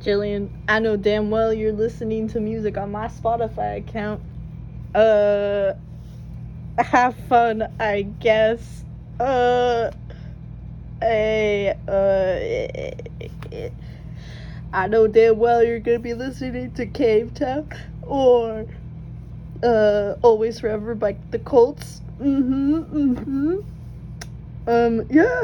Jillian, I know damn well you're listening to music on my Spotify account. Uh, have fun, I guess. Uh, a, uh, eh, eh, I know damn well you're gonna be listening to Cavetown or, uh, Always Forever by the Cults. Mm hmm, mm hmm. Um, yeah.